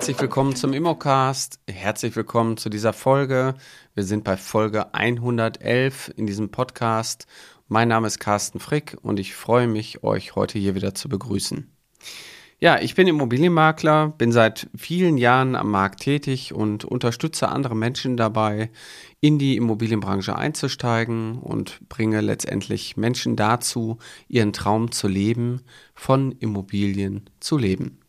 Herzlich willkommen zum Immocast. Herzlich willkommen zu dieser Folge. Wir sind bei Folge 111 in diesem Podcast. Mein Name ist Carsten Frick und ich freue mich, euch heute hier wieder zu begrüßen. Ja, ich bin Immobilienmakler, bin seit vielen Jahren am Markt tätig und unterstütze andere Menschen dabei, in die Immobilienbranche einzusteigen und bringe letztendlich Menschen dazu, ihren Traum zu leben, von Immobilien zu leben.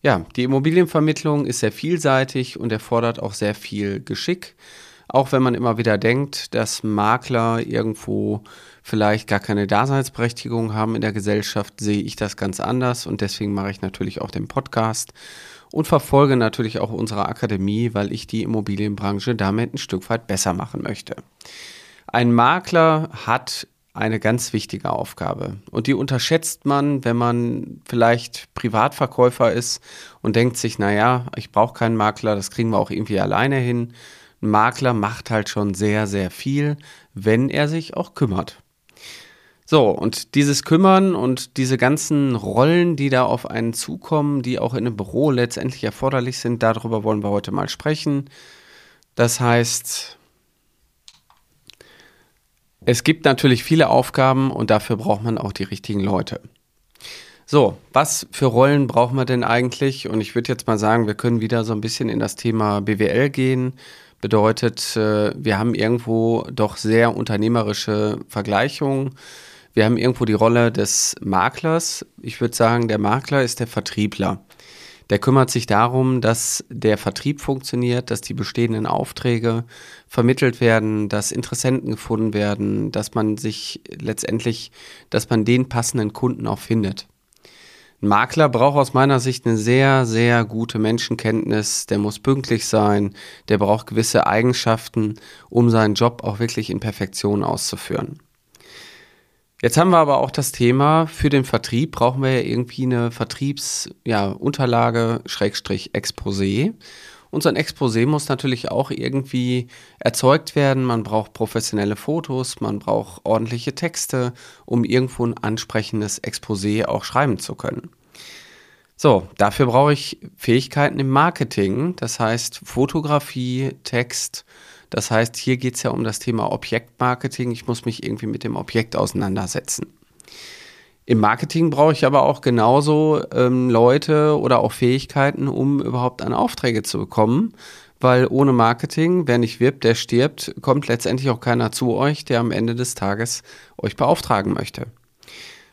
Ja, die Immobilienvermittlung ist sehr vielseitig und erfordert auch sehr viel Geschick. Auch wenn man immer wieder denkt, dass Makler irgendwo vielleicht gar keine Daseinsberechtigung haben in der Gesellschaft, sehe ich das ganz anders und deswegen mache ich natürlich auch den Podcast und verfolge natürlich auch unsere Akademie, weil ich die Immobilienbranche damit ein Stück weit besser machen möchte. Ein Makler hat eine ganz wichtige Aufgabe. Und die unterschätzt man, wenn man vielleicht Privatverkäufer ist und denkt sich, naja, ich brauche keinen Makler, das kriegen wir auch irgendwie alleine hin. Ein Makler macht halt schon sehr, sehr viel, wenn er sich auch kümmert. So, und dieses Kümmern und diese ganzen Rollen, die da auf einen zukommen, die auch in einem Büro letztendlich erforderlich sind, darüber wollen wir heute mal sprechen. Das heißt, es gibt natürlich viele Aufgaben und dafür braucht man auch die richtigen Leute. So, was für Rollen brauchen wir denn eigentlich? Und ich würde jetzt mal sagen, wir können wieder so ein bisschen in das Thema BWL gehen. Bedeutet, äh, wir haben irgendwo doch sehr unternehmerische Vergleichungen. Wir haben irgendwo die Rolle des Maklers. Ich würde sagen, der Makler ist der Vertriebler. Der kümmert sich darum, dass der Vertrieb funktioniert, dass die bestehenden Aufträge vermittelt werden, dass Interessenten gefunden werden, dass man sich letztendlich, dass man den passenden Kunden auch findet. Ein Makler braucht aus meiner Sicht eine sehr, sehr gute Menschenkenntnis. Der muss pünktlich sein. Der braucht gewisse Eigenschaften, um seinen Job auch wirklich in Perfektion auszuführen. Jetzt haben wir aber auch das Thema, für den Vertrieb brauchen wir ja irgendwie eine Vertriebsunterlage, ja, Schrägstrich Exposé. Und so ein Exposé muss natürlich auch irgendwie erzeugt werden. Man braucht professionelle Fotos, man braucht ordentliche Texte, um irgendwo ein ansprechendes Exposé auch schreiben zu können. So, dafür brauche ich Fähigkeiten im Marketing, das heißt Fotografie, Text, das heißt, hier geht es ja um das Thema Objektmarketing. Ich muss mich irgendwie mit dem Objekt auseinandersetzen. Im Marketing brauche ich aber auch genauso ähm, Leute oder auch Fähigkeiten, um überhaupt an Aufträge zu bekommen. Weil ohne Marketing, wer nicht wirbt, der stirbt, kommt letztendlich auch keiner zu euch, der am Ende des Tages euch beauftragen möchte.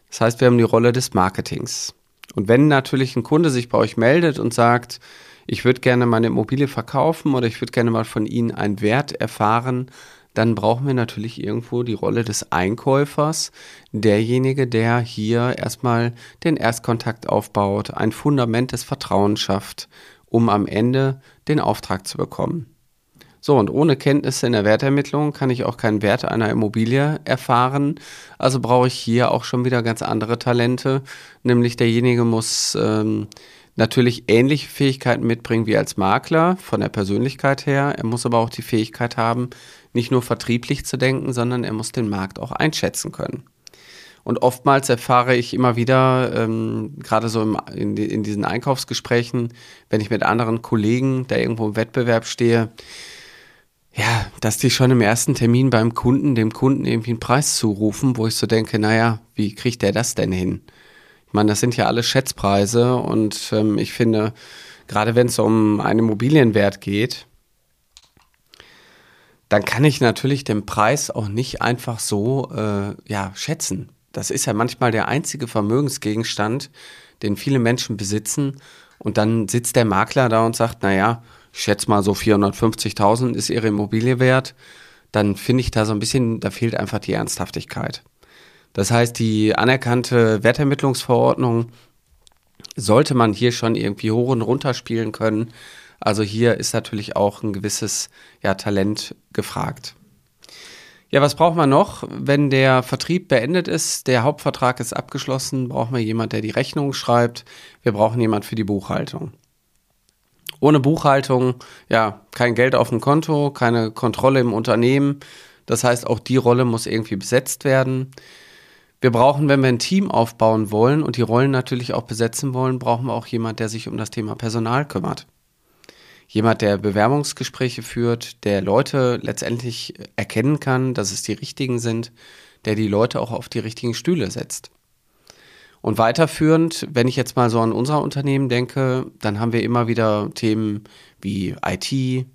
Das heißt, wir haben die Rolle des Marketings. Und wenn natürlich ein Kunde sich bei euch meldet und sagt, ich würde gerne meine Immobilie verkaufen oder ich würde gerne mal von Ihnen einen Wert erfahren, dann brauchen wir natürlich irgendwo die Rolle des Einkäufers, derjenige, der hier erstmal den Erstkontakt aufbaut, ein Fundament des Vertrauens schafft, um am Ende den Auftrag zu bekommen. So, und ohne Kenntnisse in der Wertermittlung kann ich auch keinen Wert einer Immobilie erfahren. Also brauche ich hier auch schon wieder ganz andere Talente. Nämlich derjenige muss ähm, natürlich ähnliche Fähigkeiten mitbringen wie als Makler von der Persönlichkeit her. Er muss aber auch die Fähigkeit haben, nicht nur vertrieblich zu denken, sondern er muss den Markt auch einschätzen können. Und oftmals erfahre ich immer wieder, ähm, gerade so im, in, in, diesen Einkaufsgesprächen, wenn ich mit anderen Kollegen da irgendwo im Wettbewerb stehe, ja, dass die schon im ersten Termin beim Kunden, dem Kunden irgendwie einen Preis zurufen, wo ich so denke, naja, wie kriegt der das denn hin? Meine, das sind ja alle Schätzpreise und ähm, ich finde, gerade wenn es um einen Immobilienwert geht, dann kann ich natürlich den Preis auch nicht einfach so äh, ja, schätzen. Das ist ja manchmal der einzige Vermögensgegenstand, den viele Menschen besitzen. Und dann sitzt der Makler da und sagt, naja, ich schätze mal so 450.000 ist ihre Immobilie wert. Dann finde ich da so ein bisschen, da fehlt einfach die Ernsthaftigkeit. Das heißt, die anerkannte Wertermittlungsverordnung sollte man hier schon irgendwie hoch und runter spielen können. Also hier ist natürlich auch ein gewisses ja, Talent gefragt. Ja, was braucht man noch? Wenn der Vertrieb beendet ist, der Hauptvertrag ist abgeschlossen, brauchen wir jemanden, der die Rechnung schreibt. Wir brauchen jemanden für die Buchhaltung. Ohne Buchhaltung, ja, kein Geld auf dem Konto, keine Kontrolle im Unternehmen. Das heißt, auch die Rolle muss irgendwie besetzt werden. Wir brauchen, wenn wir ein Team aufbauen wollen und die Rollen natürlich auch besetzen wollen, brauchen wir auch jemand, der sich um das Thema Personal kümmert. Jemand, der Bewerbungsgespräche führt, der Leute letztendlich erkennen kann, dass es die richtigen sind, der die Leute auch auf die richtigen Stühle setzt. Und weiterführend, wenn ich jetzt mal so an unser Unternehmen denke, dann haben wir immer wieder Themen wie IT,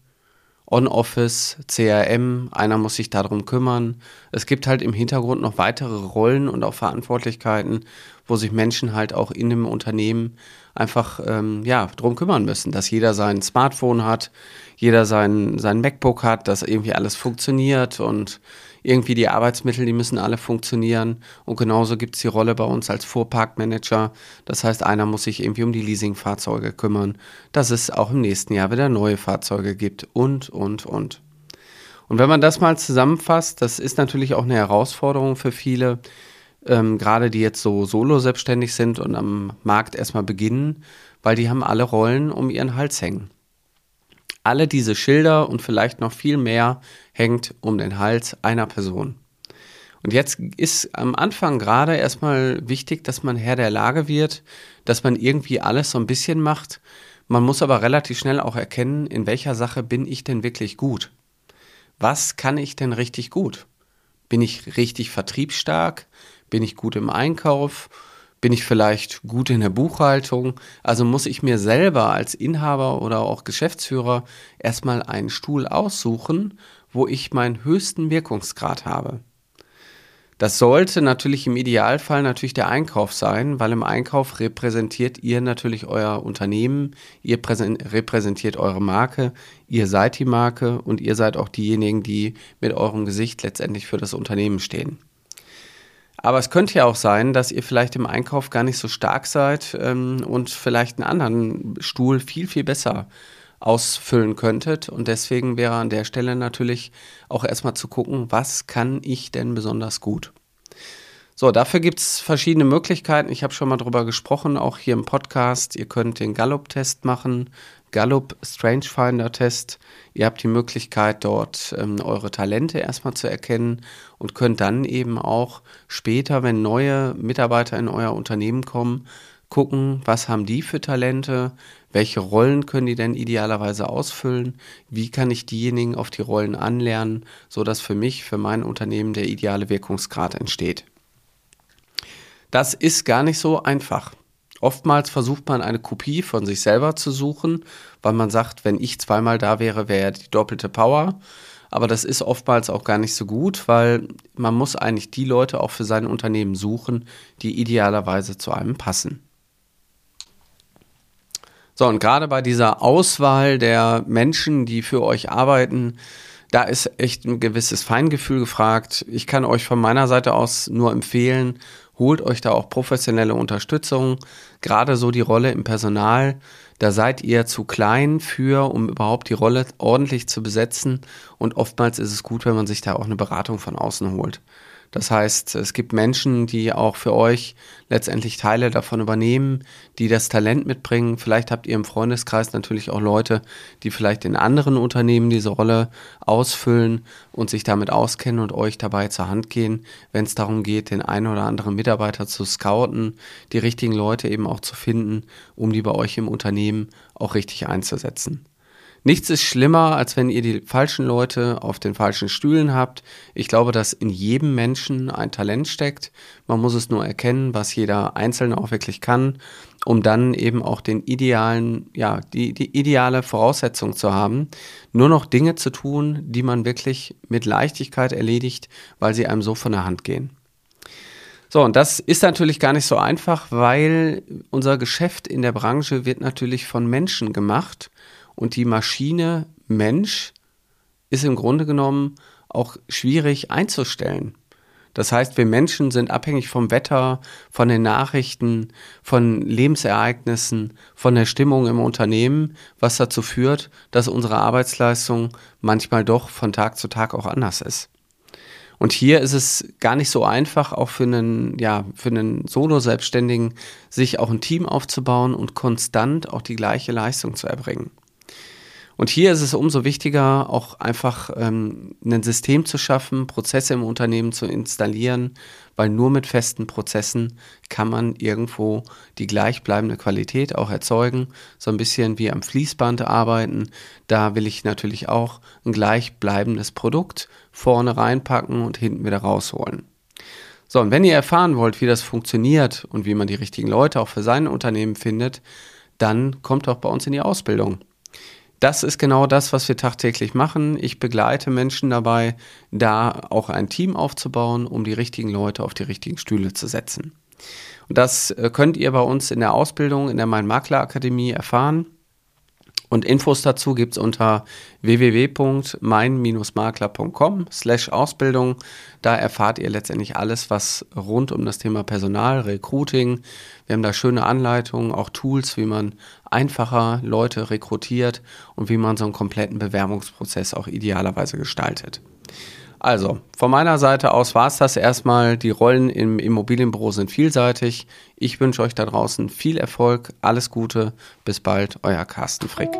On-Office, CRM, einer muss sich darum kümmern. Es gibt halt im Hintergrund noch weitere Rollen und auch Verantwortlichkeiten, wo sich Menschen halt auch in dem Unternehmen einfach ähm, ja, drum kümmern müssen, dass jeder sein Smartphone hat, jeder sein, sein MacBook hat, dass irgendwie alles funktioniert und irgendwie die Arbeitsmittel, die müssen alle funktionieren. Und genauso gibt es die Rolle bei uns als Fuhrparkmanager. Das heißt, einer muss sich irgendwie um die Leasingfahrzeuge kümmern, dass es auch im nächsten Jahr wieder neue Fahrzeuge gibt und, und, und. Und wenn man das mal zusammenfasst, das ist natürlich auch eine Herausforderung für viele, ähm, gerade die jetzt so solo selbstständig sind und am Markt erstmal beginnen, weil die haben alle Rollen um ihren Hals hängen. Alle diese Schilder und vielleicht noch viel mehr hängt um den Hals einer Person. Und jetzt ist am Anfang gerade erstmal wichtig, dass man Herr der Lage wird, dass man irgendwie alles so ein bisschen macht. Man muss aber relativ schnell auch erkennen, in welcher Sache bin ich denn wirklich gut? Was kann ich denn richtig gut? Bin ich richtig vertriebsstark? Bin ich gut im Einkauf? Bin ich vielleicht gut in der Buchhaltung? Also muss ich mir selber als Inhaber oder auch Geschäftsführer erstmal einen Stuhl aussuchen, wo ich meinen höchsten Wirkungsgrad habe. Das sollte natürlich im Idealfall natürlich der Einkauf sein, weil im Einkauf repräsentiert ihr natürlich euer Unternehmen, ihr repräsentiert eure Marke, ihr seid die Marke und ihr seid auch diejenigen, die mit eurem Gesicht letztendlich für das Unternehmen stehen. Aber es könnte ja auch sein, dass ihr vielleicht im Einkauf gar nicht so stark seid ähm, und vielleicht einen anderen Stuhl viel, viel besser ausfüllen könntet. Und deswegen wäre an der Stelle natürlich auch erstmal zu gucken, was kann ich denn besonders gut. So, dafür gibt es verschiedene Möglichkeiten. Ich habe schon mal drüber gesprochen, auch hier im Podcast. Ihr könnt den Gallup-Test machen, Gallup Strange Finder Test. Ihr habt die Möglichkeit, dort ähm, eure Talente erstmal zu erkennen und könnt dann eben auch später, wenn neue Mitarbeiter in euer Unternehmen kommen, gucken, was haben die für Talente, welche Rollen können die denn idealerweise ausfüllen, wie kann ich diejenigen auf die Rollen anlernen, sodass für mich, für mein Unternehmen der ideale Wirkungsgrad entsteht. Das ist gar nicht so einfach. Oftmals versucht man eine Kopie von sich selber zu suchen, weil man sagt, wenn ich zweimal da wäre, wäre ja die doppelte Power. Aber das ist oftmals auch gar nicht so gut, weil man muss eigentlich die Leute auch für sein Unternehmen suchen, die idealerweise zu einem passen. So, und gerade bei dieser Auswahl der Menschen, die für euch arbeiten, da ist echt ein gewisses Feingefühl gefragt. Ich kann euch von meiner Seite aus nur empfehlen, holt euch da auch professionelle Unterstützung. Gerade so die Rolle im Personal, da seid ihr zu klein für, um überhaupt die Rolle ordentlich zu besetzen. Und oftmals ist es gut, wenn man sich da auch eine Beratung von außen holt. Das heißt, es gibt Menschen, die auch für euch letztendlich Teile davon übernehmen, die das Talent mitbringen. Vielleicht habt ihr im Freundeskreis natürlich auch Leute, die vielleicht in anderen Unternehmen diese Rolle ausfüllen und sich damit auskennen und euch dabei zur Hand gehen, wenn es darum geht, den einen oder anderen Mitarbeiter zu scouten, die richtigen Leute eben auch zu finden, um die bei euch im Unternehmen auch richtig einzusetzen. Nichts ist schlimmer, als wenn ihr die falschen Leute auf den falschen Stühlen habt. Ich glaube, dass in jedem Menschen ein Talent steckt. Man muss es nur erkennen, was jeder Einzelne auch wirklich kann, um dann eben auch den idealen, ja, die, die ideale Voraussetzung zu haben, nur noch Dinge zu tun, die man wirklich mit Leichtigkeit erledigt, weil sie einem so von der Hand gehen. So, und das ist natürlich gar nicht so einfach, weil unser Geschäft in der Branche wird natürlich von Menschen gemacht und die Maschine Mensch ist im Grunde genommen auch schwierig einzustellen. Das heißt, wir Menschen sind abhängig vom Wetter, von den Nachrichten, von Lebensereignissen, von der Stimmung im Unternehmen, was dazu führt, dass unsere Arbeitsleistung manchmal doch von Tag zu Tag auch anders ist. Und hier ist es gar nicht so einfach, auch für einen, ja, für einen Solo-Selbstständigen, sich auch ein Team aufzubauen und konstant auch die gleiche Leistung zu erbringen. Und hier ist es umso wichtiger, auch einfach ähm, ein System zu schaffen, Prozesse im Unternehmen zu installieren, weil nur mit festen Prozessen kann man irgendwo die gleichbleibende Qualität auch erzeugen. So ein bisschen wie am Fließband arbeiten. Da will ich natürlich auch ein gleichbleibendes Produkt vorne reinpacken und hinten wieder rausholen. So, und wenn ihr erfahren wollt, wie das funktioniert und wie man die richtigen Leute auch für sein Unternehmen findet, dann kommt doch bei uns in die Ausbildung. Das ist genau das, was wir tagtäglich machen. Ich begleite Menschen dabei, da auch ein Team aufzubauen, um die richtigen Leute auf die richtigen Stühle zu setzen. Und das äh, könnt ihr bei uns in der Ausbildung in der Mein Makler Akademie erfahren. Und Infos dazu gibt es unter www.mein-makler.com slash Ausbildung. Da erfahrt ihr letztendlich alles, was rund um das Thema Personal, Recruiting. Wir haben da schöne Anleitungen, auch Tools, wie man einfacher Leute rekrutiert und wie man so einen kompletten Bewerbungsprozess auch idealerweise gestaltet. Also, von meiner Seite aus war es das erstmal. Die Rollen im Immobilienbüro sind vielseitig. Ich wünsche euch da draußen viel Erfolg, alles Gute. Bis bald, euer Carsten Frick.